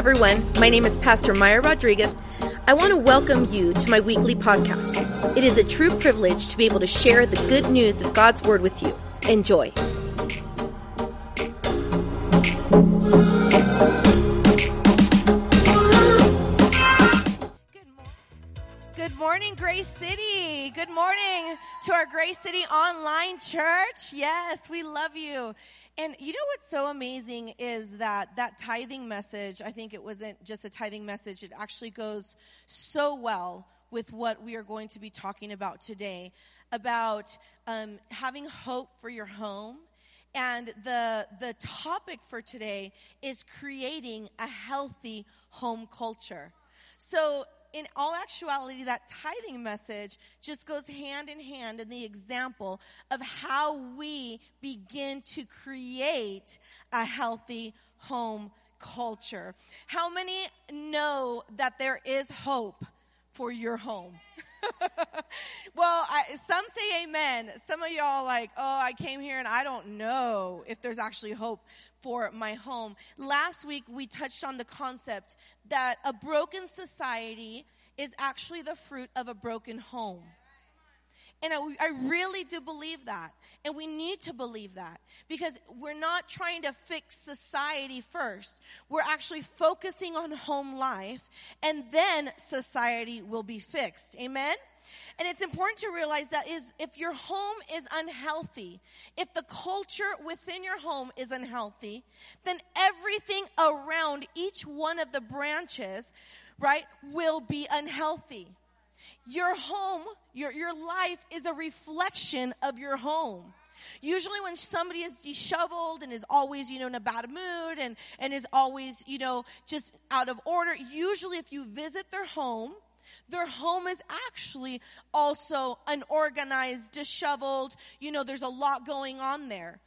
everyone. My name is Pastor Maya Rodriguez. I want to welcome you to my weekly podcast. It is a true privilege to be able to share the good news of God's Word with you. Enjoy. Good morning, Grace City. Good morning to our Grace City online church. Yes, we love you. And you know what's so amazing is that that tithing message, I think it wasn't just a tithing message, it actually goes so well with what we are going to be talking about today about um, having hope for your home. And the, the topic for today is creating a healthy home culture. So in all actuality, that tithing message just goes hand in hand in the example of how we begin to create a healthy home culture. How many know that there is hope for your home? well, I, some say amen. Some of y'all like, oh, I came here and I don't know if there's actually hope for my home. Last week we touched on the concept that a broken society is actually the fruit of a broken home. And I, I, really do believe that. And we need to believe that because we're not trying to fix society first. We're actually focusing on home life and then society will be fixed. Amen? And it's important to realize that is if your home is unhealthy, if the culture within your home is unhealthy, then everything around each one of the branches, right, will be unhealthy. Your home, your, your life is a reflection of your home. Usually when somebody is disheveled and is always, you know, in a bad mood and, and is always, you know, just out of order, usually if you visit their home, their home is actually also unorganized, disheveled. You know, there's a lot going on there.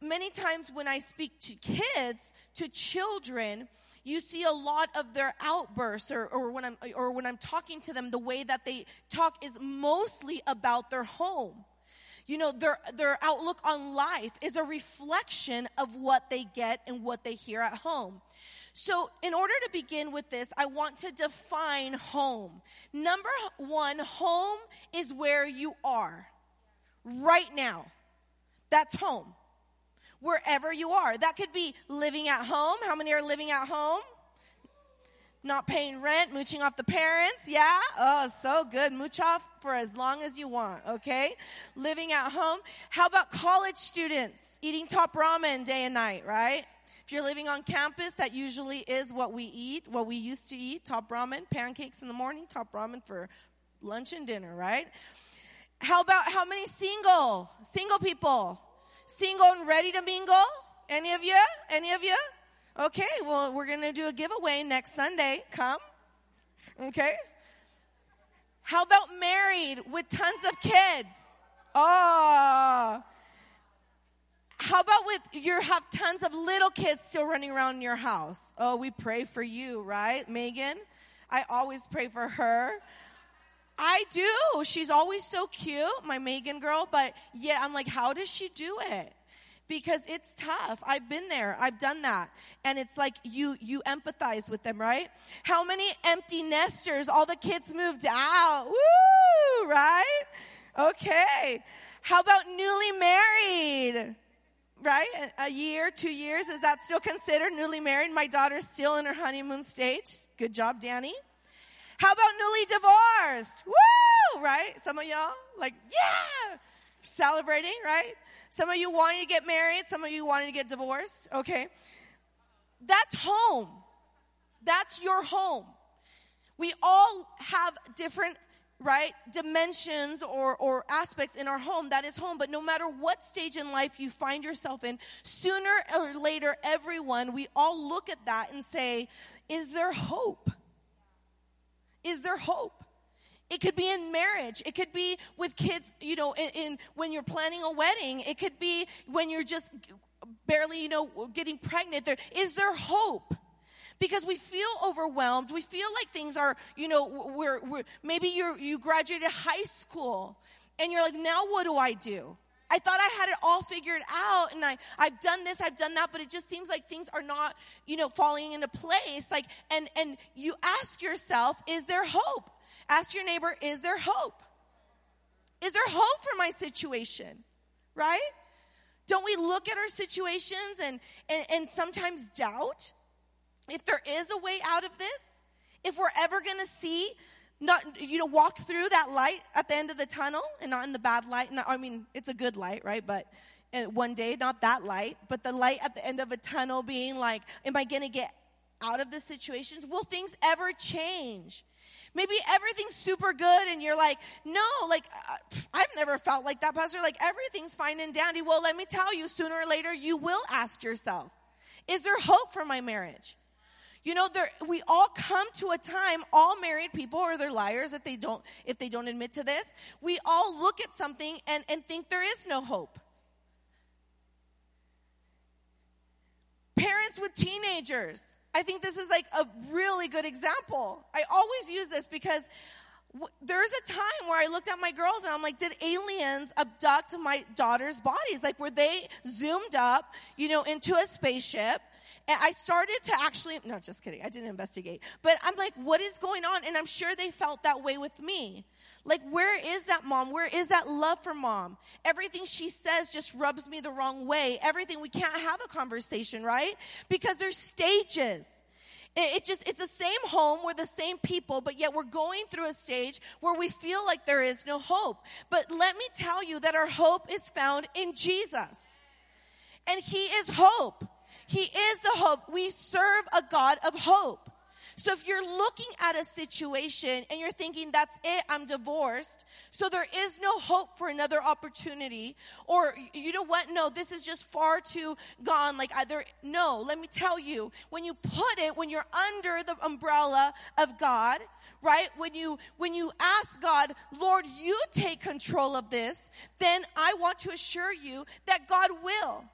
Many times when I speak to kids, to children, you see a lot of their outbursts or, or when I'm, or when I'm talking to them, the way that they talk is mostly about their home. You know, their, their outlook on life is a reflection of what they get and what they hear at home. So, in order to begin with this, I want to define home. Number one, home is where you are right now. That's home. Wherever you are. That could be living at home. How many are living at home? Not paying rent, mooching off the parents. Yeah? Oh, so good. Mooch off for as long as you want, okay? Living at home. How about college students eating top ramen day and night, right? If you're living on campus, that usually is what we eat, what we used to eat, top ramen, pancakes in the morning, top ramen for lunch and dinner, right? How about how many single, single people? Single and ready to mingle? Any of you? Any of you? Okay, well, we're going to do a giveaway next Sunday. Come. Okay. How about married with tons of kids? Oh, how about with you have tons of little kids still running around in your house? Oh, we pray for you, right? Megan? I always pray for her. I do. She's always so cute, my Megan girl, but yeah, I'm like, how does she do it? Because it's tough. I've been there. I've done that. And it's like you, you empathize with them, right? How many empty nesters? All the kids moved out. Woo! Right? Okay. How about newly married? right? A year, two years. Is that still considered newly married? My daughter's still in her honeymoon stage. Good job, Danny. How about newly divorced? Woo! Right? Some of y'all, like, yeah! Celebrating, right? Some of you wanting to get married, some of you wanting to get divorced. Okay. That's home. That's your home. We all have different right dimensions or or aspects in our home that is home but no matter what stage in life you find yourself in sooner or later everyone we all look at that and say is there hope is there hope it could be in marriage. It could be with kids, you know, in, in, when you're planning a wedding. It could be when you're just barely, you know, getting pregnant. There is there hope because we feel overwhelmed. We feel like things are, you know, we're, we're maybe you you graduated high school and you're like, now what do I do? I thought I had it all figured out and I, I've done this, I've done that, but it just seems like things are not, you know, falling into place. Like, and, and you ask yourself, is there hope? Ask your neighbor, is there hope? Is there hope for my situation? Right? Don't we look at our situations and, and, and sometimes doubt if there is a way out of this? If we're ever going to see not, you know, walk through that light at the end of the tunnel and not in the bad light. Not, I mean, it's a good light, right? But one day, not that light, but the light at the end of a tunnel being like, am I going to get out of this situation? Will things ever change? Maybe everything's super good and you're like, no, like, I've never felt like that, Pastor. Like, everything's fine and dandy. Well, let me tell you, sooner or later, you will ask yourself, is there hope for my marriage? You know, there, we all come to a time, all married people, or they're liars if they don't, if they don't admit to this. We all look at something and, and think there is no hope. Parents with teenagers. I think this is like a really good example. I always use this because w- there's a time where I looked at my girls and I'm like, did aliens abduct my daughter's bodies? Like, were they zoomed up, you know, into a spaceship? And I started to actually, no, just kidding. I didn't investigate. But I'm like, what is going on? And I'm sure they felt that way with me. Like, where is that mom? Where is that love for mom? Everything she says just rubs me the wrong way. Everything, we can't have a conversation, right? Because there's stages. It, it just, it's the same home, we're the same people, but yet we're going through a stage where we feel like there is no hope. But let me tell you that our hope is found in Jesus. And He is hope. He is the hope. We serve a God of hope. So if you're looking at a situation and you're thinking, that's it, I'm divorced, so there is no hope for another opportunity, or you know what, no, this is just far too gone, like either, no, let me tell you, when you put it, when you're under the umbrella of God, right? When you, when you ask God, Lord, you take control of this, then I want to assure you that God will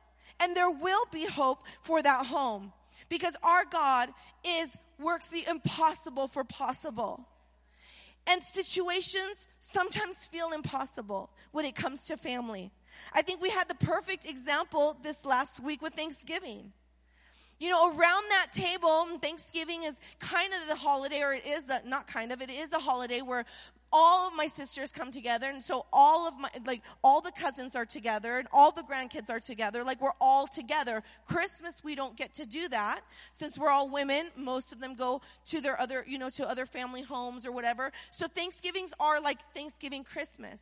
and there will be hope for that home because our God is works the impossible for possible. And situations sometimes feel impossible when it comes to family. I think we had the perfect example this last week with Thanksgiving. You know, around that table, Thanksgiving is kind of the holiday, or it is the, not kind of, it is the holiday where all of my sisters come together and so all of my like all the cousins are together and all the grandkids are together like we're all together. Christmas we don't get to do that since we're all women. Most of them go to their other you know to other family homes or whatever. So thanksgivings are like thanksgiving christmas.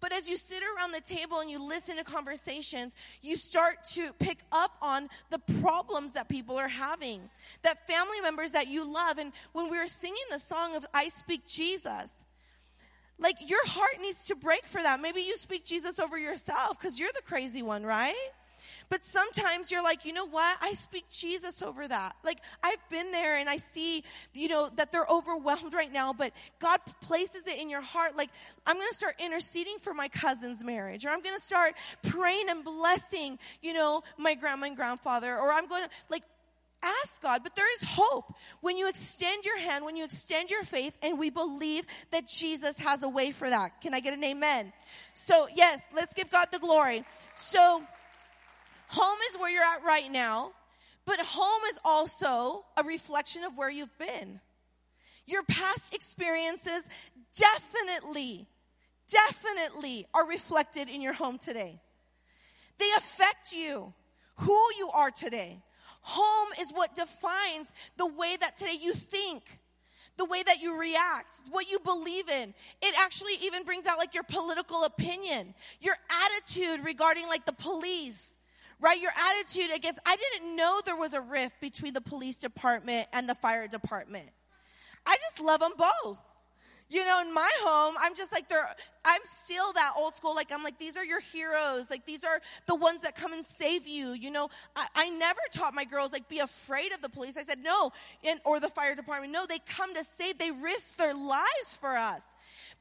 But as you sit around the table and you listen to conversations, you start to pick up on the problems that people are having, that family members that you love. And when we were singing the song of I Speak Jesus, like your heart needs to break for that. Maybe you speak Jesus over yourself because you're the crazy one, right? But sometimes you're like, you know what? I speak Jesus over that. Like I've been there and I see, you know, that they're overwhelmed right now, but God places it in your heart. Like I'm going to start interceding for my cousin's marriage or I'm going to start praying and blessing, you know, my grandma and grandfather or I'm going to like ask God, but there is hope when you extend your hand, when you extend your faith, and we believe that Jesus has a way for that. Can I get an amen? So, yes, let's give God the glory. So, home is where you're at right now, but home is also a reflection of where you've been. Your past experiences definitely, definitely are reflected in your home today. They affect you, who you are today. Home is what defines the way that today you think, the way that you react, what you believe in. It actually even brings out like your political opinion, your attitude regarding like the police, right? Your attitude against, I didn't know there was a rift between the police department and the fire department. I just love them both. You know, in my home, I'm just like, they're, I'm still that old school. Like, I'm like, these are your heroes. Like, these are the ones that come and save you. You know, I, I never taught my girls, like, be afraid of the police. I said, no, and, or the fire department. No, they come to save. They risk their lives for us.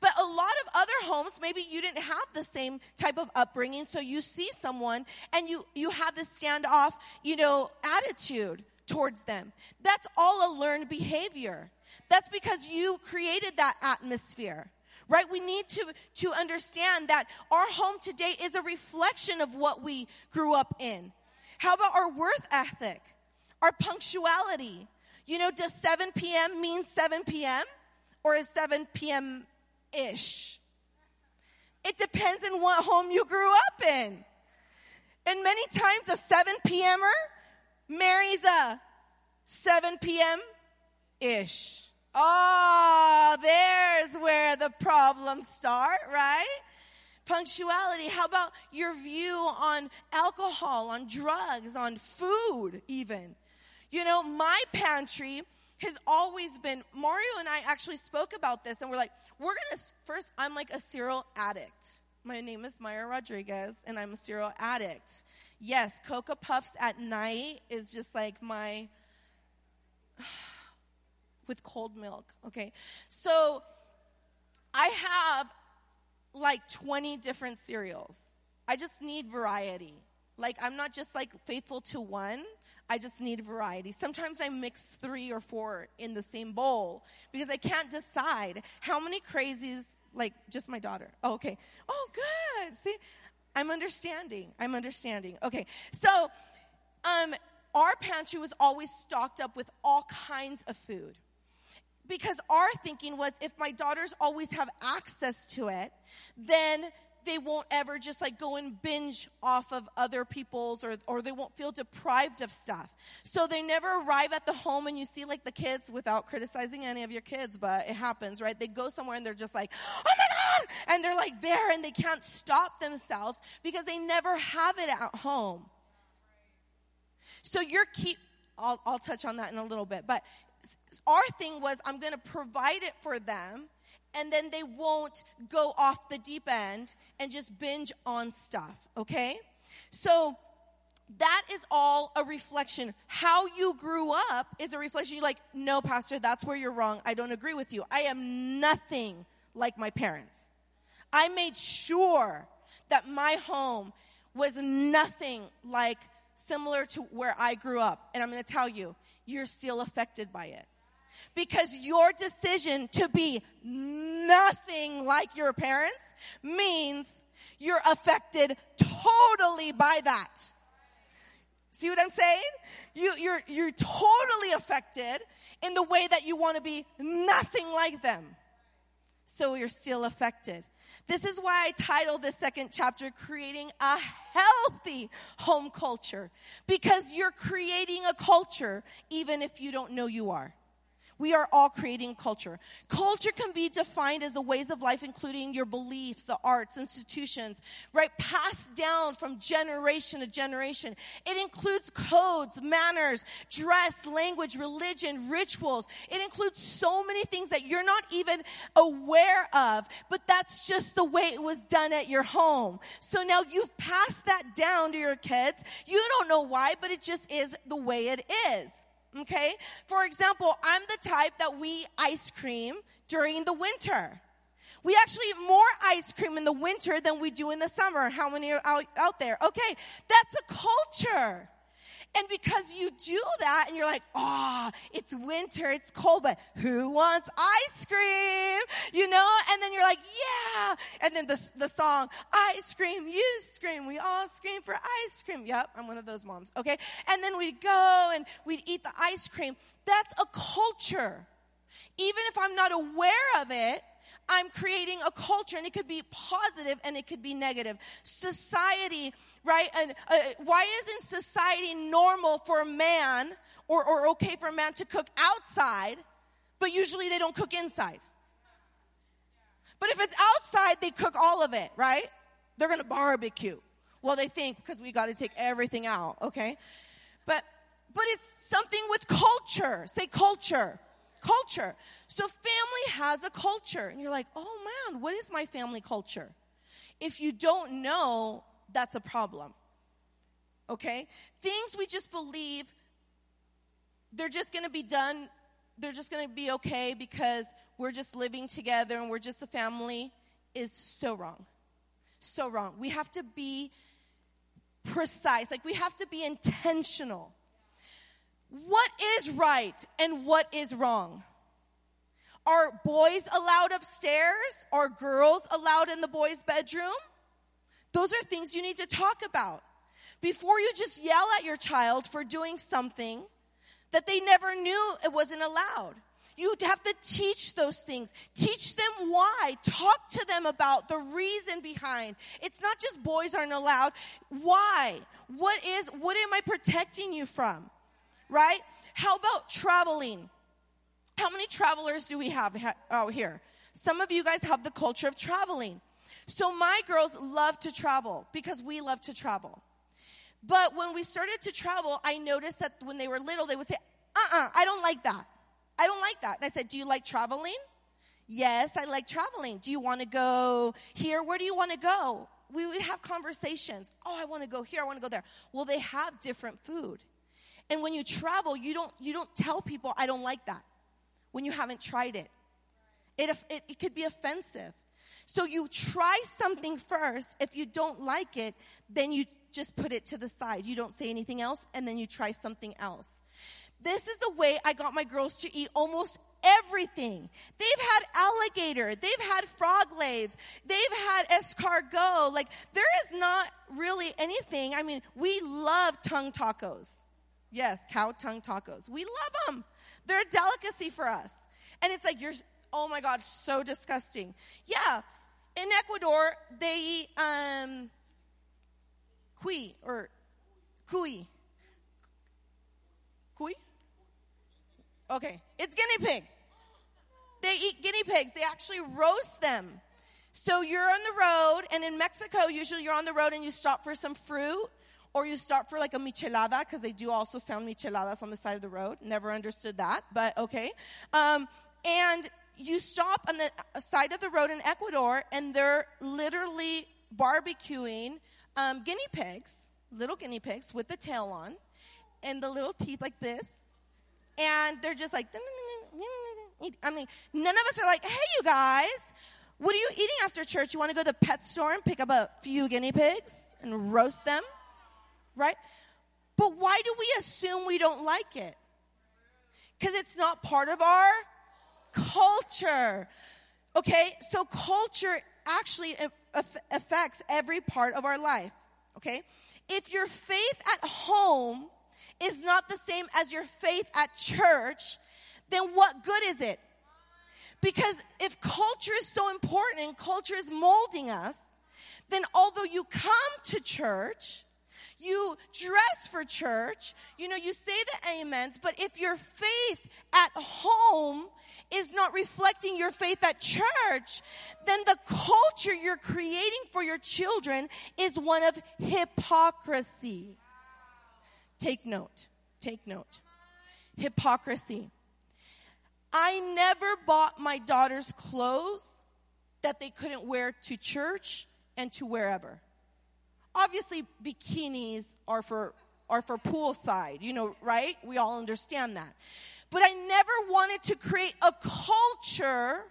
But a lot of other homes, maybe you didn't have the same type of upbringing. So you see someone and you, you have this standoff, you know, attitude towards them. That's all a learned behavior. That's because you created that atmosphere right? We need to, to understand that our home today is a reflection of what we grew up in. How about our worth ethic? Our punctuality? You know, does 7 p.m. mean 7 p.m. or is 7 p.m. ish? It depends on what home you grew up in. And many times a 7 p.m.er marries a 7 p.m. ish. Oh, there's where the problems start, right? Punctuality. How about your view on alcohol, on drugs, on food, even? You know, my pantry has always been, Mario and I actually spoke about this and we're like, we're gonna, first, I'm like a cereal addict. My name is Maya Rodriguez and I'm a cereal addict. Yes, Cocoa Puffs at night is just like my, with cold milk. Okay. So I have like 20 different cereals. I just need variety. Like I'm not just like faithful to one. I just need variety. Sometimes I mix three or four in the same bowl because I can't decide how many crazies, like just my daughter. Oh, okay. Oh, good. See, I'm understanding. I'm understanding. Okay. So, um, our pantry was always stocked up with all kinds of food because our thinking was if my daughters always have access to it, then they won't ever just like go and binge off of other people's or, or they won't feel deprived of stuff. So they never arrive at the home and you see like the kids without criticizing any of your kids, but it happens, right? They go somewhere and they're just like, oh my God! And they're like there and they can't stop themselves because they never have it at home. So you're keep, I'll, I'll touch on that in a little bit, but our thing was I'm going to provide it for them and then they won't go off the deep end and just binge on stuff, okay? So that is all a reflection. How you grew up is a reflection. You're like, no, Pastor, that's where you're wrong. I don't agree with you. I am nothing like my parents. I made sure that my home was nothing like similar to where I grew up. And I'm going to tell you, you're still affected by it. Because your decision to be nothing like your parents means you're affected totally by that. See what I'm saying? You, you're, you're totally affected in the way that you want to be nothing like them. So you're still affected. This is why I titled this second chapter, Creating a Healthy Home Culture. Because you're creating a culture even if you don't know you are. We are all creating culture. Culture can be defined as the ways of life, including your beliefs, the arts, institutions, right? Passed down from generation to generation. It includes codes, manners, dress, language, religion, rituals. It includes so many things that you're not even aware of, but that's just the way it was done at your home. So now you've passed that down to your kids. You don't know why, but it just is the way it is. Okay? For example, I'm the type that we ice cream during the winter. We actually eat more ice cream in the winter than we do in the summer. How many are out, out there? Okay, that's a culture. And because you do that and you're like, oh, it's winter, it's cold, but who wants ice cream? You know? And then you're like, yeah. And then the, the song, ice cream, you scream, we all scream for ice cream. Yep, I'm one of those moms. Okay. And then we'd go and we'd eat the ice cream. That's a culture. Even if I'm not aware of it, I'm creating a culture and it could be positive and it could be negative. Society, right? And, uh, why isn't society normal for a man or, or okay for a man to cook outside, but usually they don't cook inside? But if it's outside, they cook all of it, right? They're to barbecue. Well, they think because we got to take everything out, okay? But, but it's something with culture. Say culture culture. So family has a culture. And you're like, oh man, what is my family culture? If you don't know, that's a problem. Okay? Things we just believe they're just going to be done, they're just going to be okay because we're just living together and we're just a family is so wrong. So wrong. We have to be precise. Like we have to be intentional what is right and what is wrong? Are boys allowed upstairs? Are girls allowed in the boys' bedroom? Those are things you need to talk about. Before you just yell at your child for doing something that they never knew it wasn't allowed. You have to teach those things. Teach them why. Talk to them about the reason behind. It's not just boys aren't allowed. Why? What is, what am I protecting you from? Right? How about traveling? How many travelers do we have out oh, here? Some of you guys have the culture of traveling. So my girls love to travel because we love to travel. But when we started to travel, I noticed that when they were little, they would say, uh-uh, I don't like that. I don't like that. And I said, do you like traveling? Yes, I like traveling. Do you want to go here? Where do you want to go? We would have conversations. Oh, I want to go here. I want to go there. Well, they have different food. And when you travel, you don't, you don't tell people, I don't like that when you haven't tried it. It, it, it could be offensive. So you try something first. If you don't like it, then you just put it to the side. You don't say anything else, and then you try something else. This is the way I got my girls to eat almost everything. They've had alligator, they've had frog legs, they've had escargot. Like, there is not really anything. I mean, we love tongue tacos. Yes, cow tongue tacos. We love them. They're a delicacy for us. And it's like, you're, oh my God, so disgusting. Yeah, in Ecuador, they eat um, cuy or cuy. Cuy? Okay, it's guinea pig. They eat guinea pigs. They actually roast them. So you're on the road, and in Mexico, usually you're on the road and you stop for some fruit, or you stop for like a michelada, because they do also sell micheladas on the side of the road. Never understood that, but okay. Um, and you stop on the side of the road in Ecuador, and they're literally barbecuing um, guinea pigs, little guinea pigs with the tail on, and the little teeth like this, and they're just like, I mean, none of us are like, hey, you guys, what are you eating after church? You want to go to the pet store and pick up a few guinea pigs and roast them? Right? But why do we assume we don't like it? Because it's not part of our culture. Okay? So culture actually affects every part of our life. Okay? If your faith at home is not the same as your faith at church, then what good is it? Because if culture is so important and culture is molding us, then although you come to church, you dress for church, you know, you say the amens, but if your faith at home is not reflecting your faith at church, then the culture you're creating for your children is one of hypocrisy. Take note. Take note. Hypocrisy. I never bought my daughters clothes that they couldn't wear to church and to wherever. Obviously, bikinis are for are for poolside, you know, right? We all understand that. But I never wanted to create a culture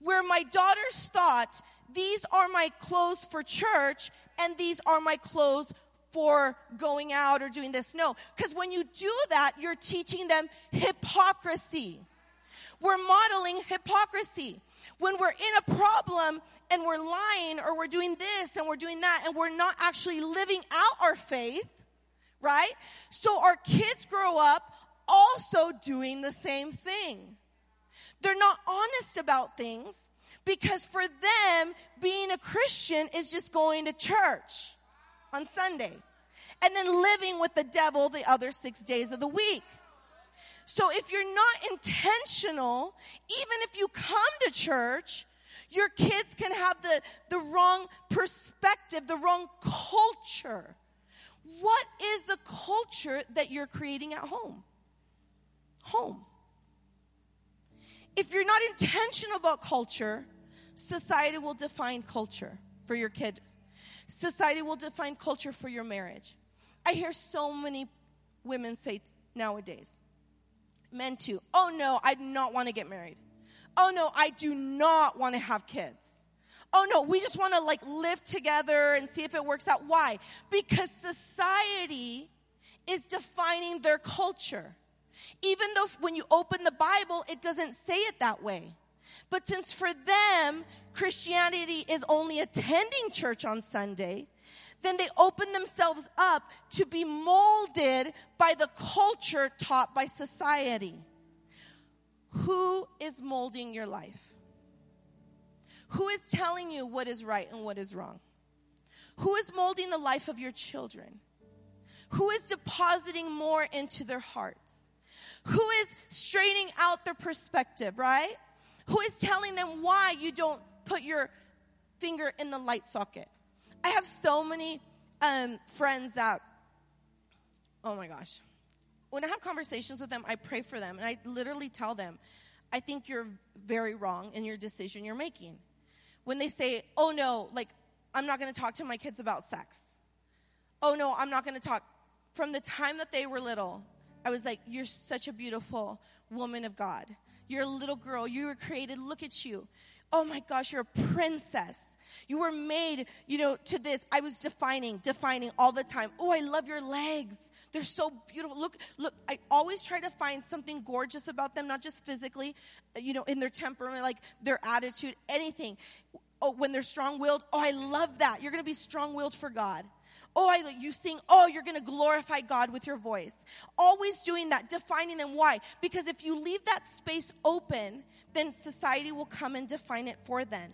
where my daughters thought these are my clothes for church and these are my clothes for going out or doing this. No, because when you do that, you're teaching them hypocrisy. We're modeling hypocrisy. When we're in a problem and we're lying or we're doing this and we're doing that and we're not actually living out our faith, right? So our kids grow up also doing the same thing. They're not honest about things because for them, being a Christian is just going to church on Sunday and then living with the devil the other six days of the week. So if you're not intentional, even if you come to church, your kids can have the, the wrong perspective, the wrong culture. What is the culture that you're creating at home? Home. If you're not intentional about culture, society will define culture for your kids. Society will define culture for your marriage. I hear so many women say nowadays, men too, oh no, I do not want to get married. Oh no, I do not want to have kids. Oh no, we just want to like live together and see if it works out. Why? Because society is defining their culture. Even though when you open the Bible, it doesn't say it that way. But since for them, Christianity is only attending church on Sunday, then they open themselves up to be molded by the culture taught by society. Who is molding your life? Who is telling you what is right and what is wrong? Who is molding the life of your children? Who is depositing more into their hearts? Who is straightening out their perspective, right? Who is telling them why you don't put your finger in the light socket? I have so many um, friends that, oh my gosh. When I have conversations with them, I pray for them and I literally tell them, I think you're very wrong in your decision you're making. When they say, oh no, like, I'm not going to talk to my kids about sex. Oh no, I'm not going to talk. From the time that they were little, I was like, You're such a beautiful woman of God. You're a little girl. You were created. Look at you. Oh my gosh, you're a princess. You were made, you know, to this. I was defining, defining all the time. Oh, I love your legs. They're so beautiful. Look, look, I always try to find something gorgeous about them, not just physically, uh, you know, in their temperament, like their attitude, anything. Oh, when they're strong willed, oh, I love that. You're going to be strong willed for God. Oh, I, you sing, oh, you're going to glorify God with your voice. Always doing that, defining them. Why? Because if you leave that space open, then society will come and define it for them.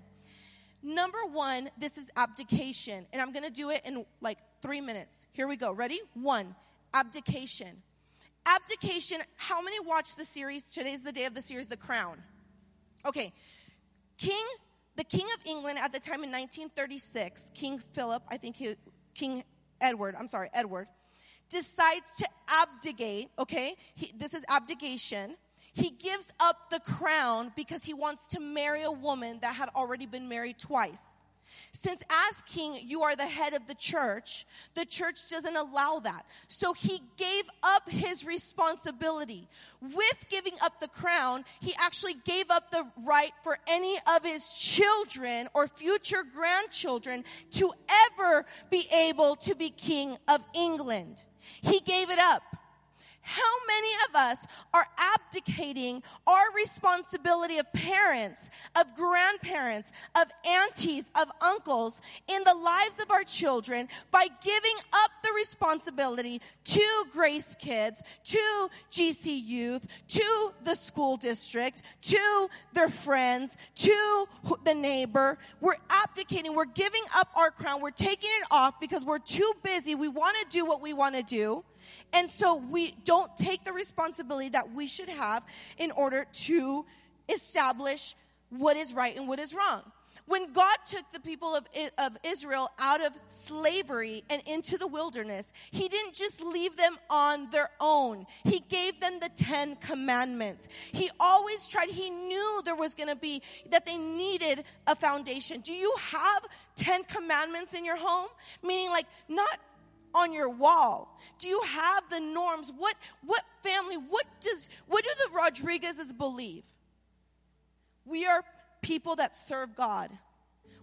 Number one, this is abdication. And I'm going to do it in like three minutes. Here we go. Ready? One, abdication. Abdication, how many watched the series? Today's the day of the series, The Crown. Okay. King, the King of England at the time in 1936, King Philip, I think he, King Edward, I'm sorry, Edward, decides to abdicate, okay? He, this is abdication. He gives up the crown because he wants to marry a woman that had already been married twice. Since as king, you are the head of the church, the church doesn't allow that. So he gave up his responsibility. With giving up the crown, he actually gave up the right for any of his children or future grandchildren to ever be able to be king of England. He gave it up. How many of us are abdicating our responsibility of parents, of grandparents, of aunties, of uncles in the lives of our children by giving up the responsibility to Grace Kids, to GC Youth, to the school district, to their friends, to the neighbor? We're abdicating. We're giving up our crown. We're taking it off because we're too busy. We want to do what we want to do. And so we don't take the responsibility that we should have in order to establish what is right and what is wrong. When God took the people of, of Israel out of slavery and into the wilderness, He didn't just leave them on their own. He gave them the Ten Commandments. He always tried, He knew there was going to be, that they needed a foundation. Do you have Ten Commandments in your home? Meaning like not on your wall? Do you have the norms? What, what family, what does, what do the Rodriguezes believe? We are people that serve God.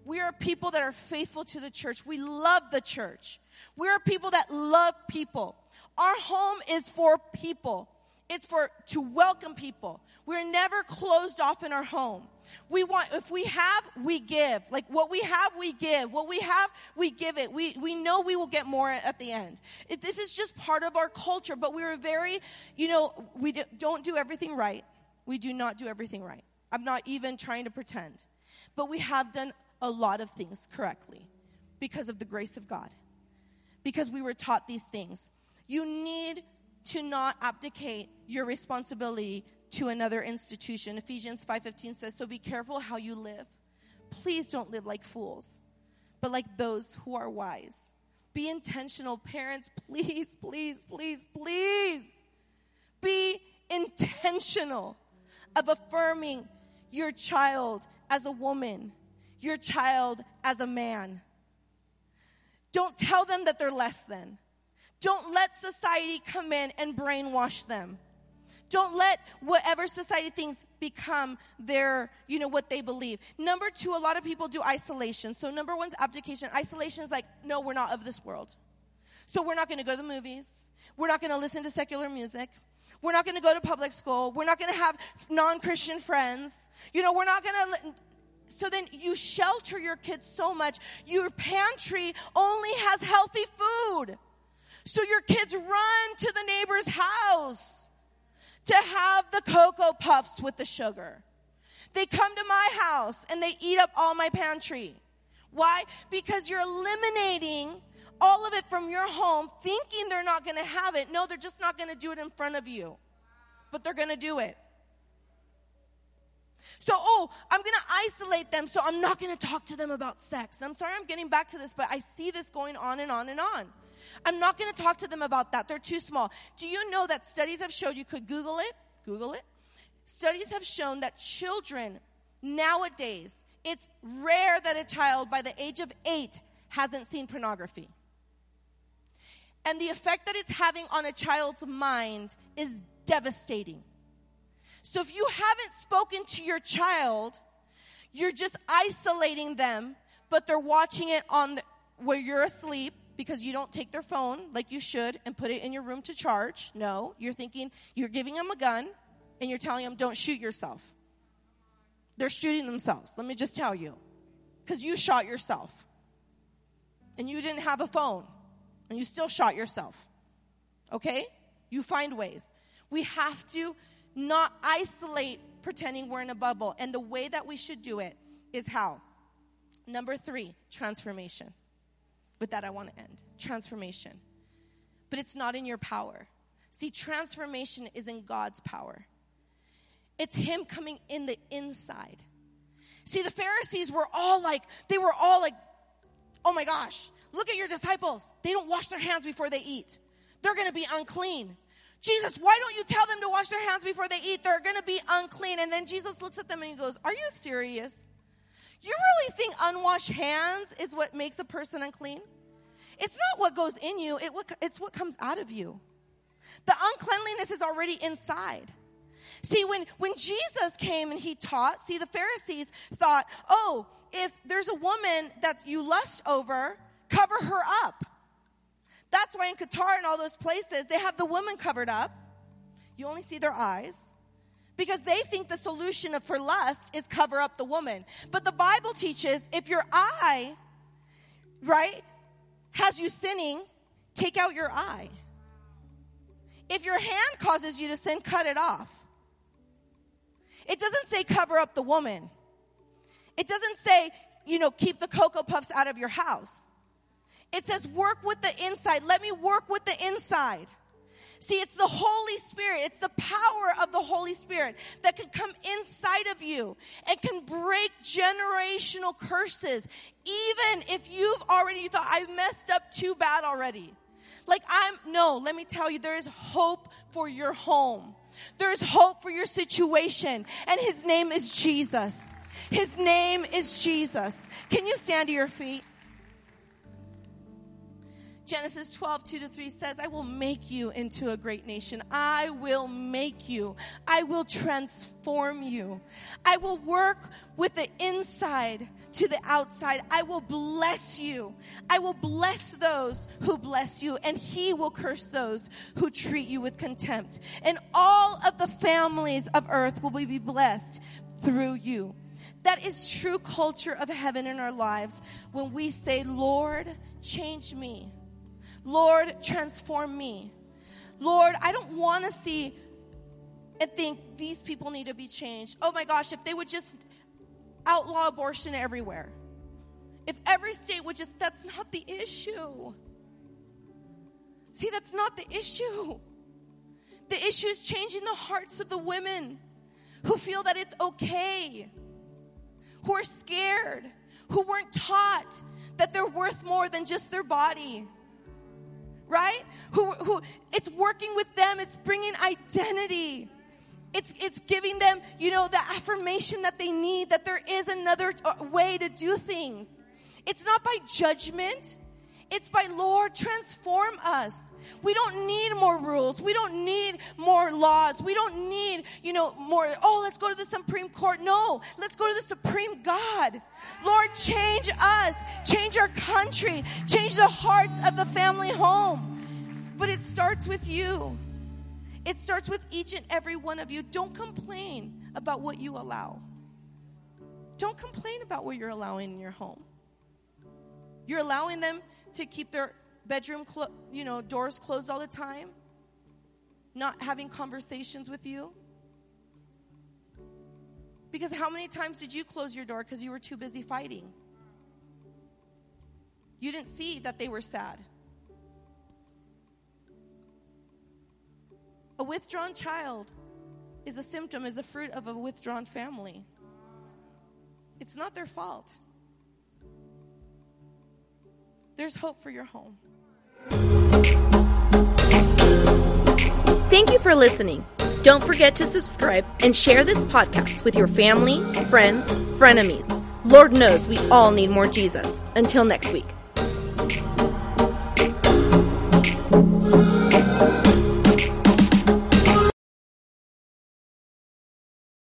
We are people that are faithful to the church. We love the church. We are people that love people. Our home is for people. It's for to welcome people. We're never closed off in our home. We want, if we have, we give. Like what we have, we give. What we have, we give it. We, we know we will get more at the end. It, this is just part of our culture, but we're very, you know, we don't do everything right. We do not do everything right. I'm not even trying to pretend. But we have done a lot of things correctly because of the grace of God. Because we were taught these things. You need to not abdicate your responsibility to another institution. Ephesians 5:15 says, "So be careful how you live. Please don't live like fools, but like those who are wise." Be intentional, parents, please, please, please, please. Be intentional of affirming your child as a woman, your child as a man. Don't tell them that they're less than. Don't let society come in and brainwash them. Don't let whatever society thinks become their, you know, what they believe. Number two, a lot of people do isolation. So number one's abdication. Isolation is like, no, we're not of this world. So we're not going to go to the movies. We're not going to listen to secular music. We're not going to go to public school. We're not going to have non-Christian friends. You know, we're not going to so then you shelter your kids so much. Your pantry only has healthy food. So your kids run to the neighbor's house to have the Cocoa Puffs with the sugar. They come to my house and they eat up all my pantry. Why? Because you're eliminating all of it from your home thinking they're not going to have it. No, they're just not going to do it in front of you. But they're going to do it. So, oh, I'm going to isolate them, so I'm not going to talk to them about sex. I'm sorry I'm getting back to this, but I see this going on and on and on. I'm not going to talk to them about that. They're too small. Do you know that studies have showed you could Google it? Google it. Studies have shown that children nowadays, it's rare that a child by the age of eight hasn't seen pornography. And the effect that it's having on a child's mind is devastating. So if you haven't spoken to your child, you're just isolating them, but they're watching it on the, where you're asleep because you don't take their phone like you should and put it in your room to charge. No, you're thinking you're giving them a gun and you're telling them don't shoot yourself. They're shooting themselves. Let me just tell you. Because you shot yourself. And you didn't have a phone. And you still shot yourself. Okay? You find ways. We have to not isolate pretending we're in a bubble. And the way that we should do it is how? Number three, transformation. With that, I want to end. Transformation. But it's not in your power. See, transformation is in God's power. It's Him coming in the inside. See, the Pharisees were all like, they were all like, oh my gosh, look at your disciples. They don't wash their hands before they eat. They're going to be unclean. Jesus, why don't you tell them to wash their hands before they eat? They're going to be unclean. And then Jesus looks at them and he goes, Are you serious? You really think unwashed hands is what makes a person unclean? It's not what goes in you, it, it's what comes out of you. The uncleanliness is already inside. See, when, when Jesus came and he taught, see, the Pharisees thought, oh, if there's a woman that you lust over, cover her up. That's why in Qatar and all those places, they have the woman covered up. You only see their eyes. Because they think the solution for lust is cover up the woman. But the Bible teaches if your eye, right, has you sinning, take out your eye. If your hand causes you to sin, cut it off. It doesn't say cover up the woman. It doesn't say, you know, keep the Cocoa Puffs out of your house. It says work with the inside. Let me work with the inside. See, it's the Holy Spirit. It's the power of the Holy Spirit that can come inside of you and can break generational curses. Even if you've already thought, I messed up too bad already. Like I'm, no, let me tell you, there is hope for your home. There is hope for your situation. And His name is Jesus. His name is Jesus. Can you stand to your feet? Genesis 12, 2 to 3 says, I will make you into a great nation. I will make you. I will transform you. I will work with the inside to the outside. I will bless you. I will bless those who bless you, and he will curse those who treat you with contempt. And all of the families of earth will be blessed through you. That is true culture of heaven in our lives when we say, Lord, change me. Lord, transform me. Lord, I don't want to see and think these people need to be changed. Oh my gosh, if they would just outlaw abortion everywhere. If every state would just, that's not the issue. See, that's not the issue. The issue is changing the hearts of the women who feel that it's okay, who are scared, who weren't taught that they're worth more than just their body right? Who, who, it's working with them. It's bringing identity. It's, it's giving them, you know, the affirmation that they need, that there is another uh, way to do things. It's not by judgment. It's by Lord, transform us. We don't need more rules. We don't need more laws. We don't need, you know, more, oh, let's go to the Supreme Court. No, let's go to the Supreme God. Lord, change us, change our country, change the hearts of the family home. But it starts with you. It starts with each and every one of you. Don't complain about what you allow. Don't complain about what you're allowing in your home. You're allowing them to keep their bedroom, clo- you know, doors closed all the time, not having conversations with you. Because how many times did you close your door because you were too busy fighting? You didn't see that they were sad. A withdrawn child is a symptom, is the fruit of a withdrawn family. It's not their fault. There's hope for your home. Thank you for listening. Don't forget to subscribe and share this podcast with your family, friends, frenemies. Lord knows we all need more Jesus. Until next week.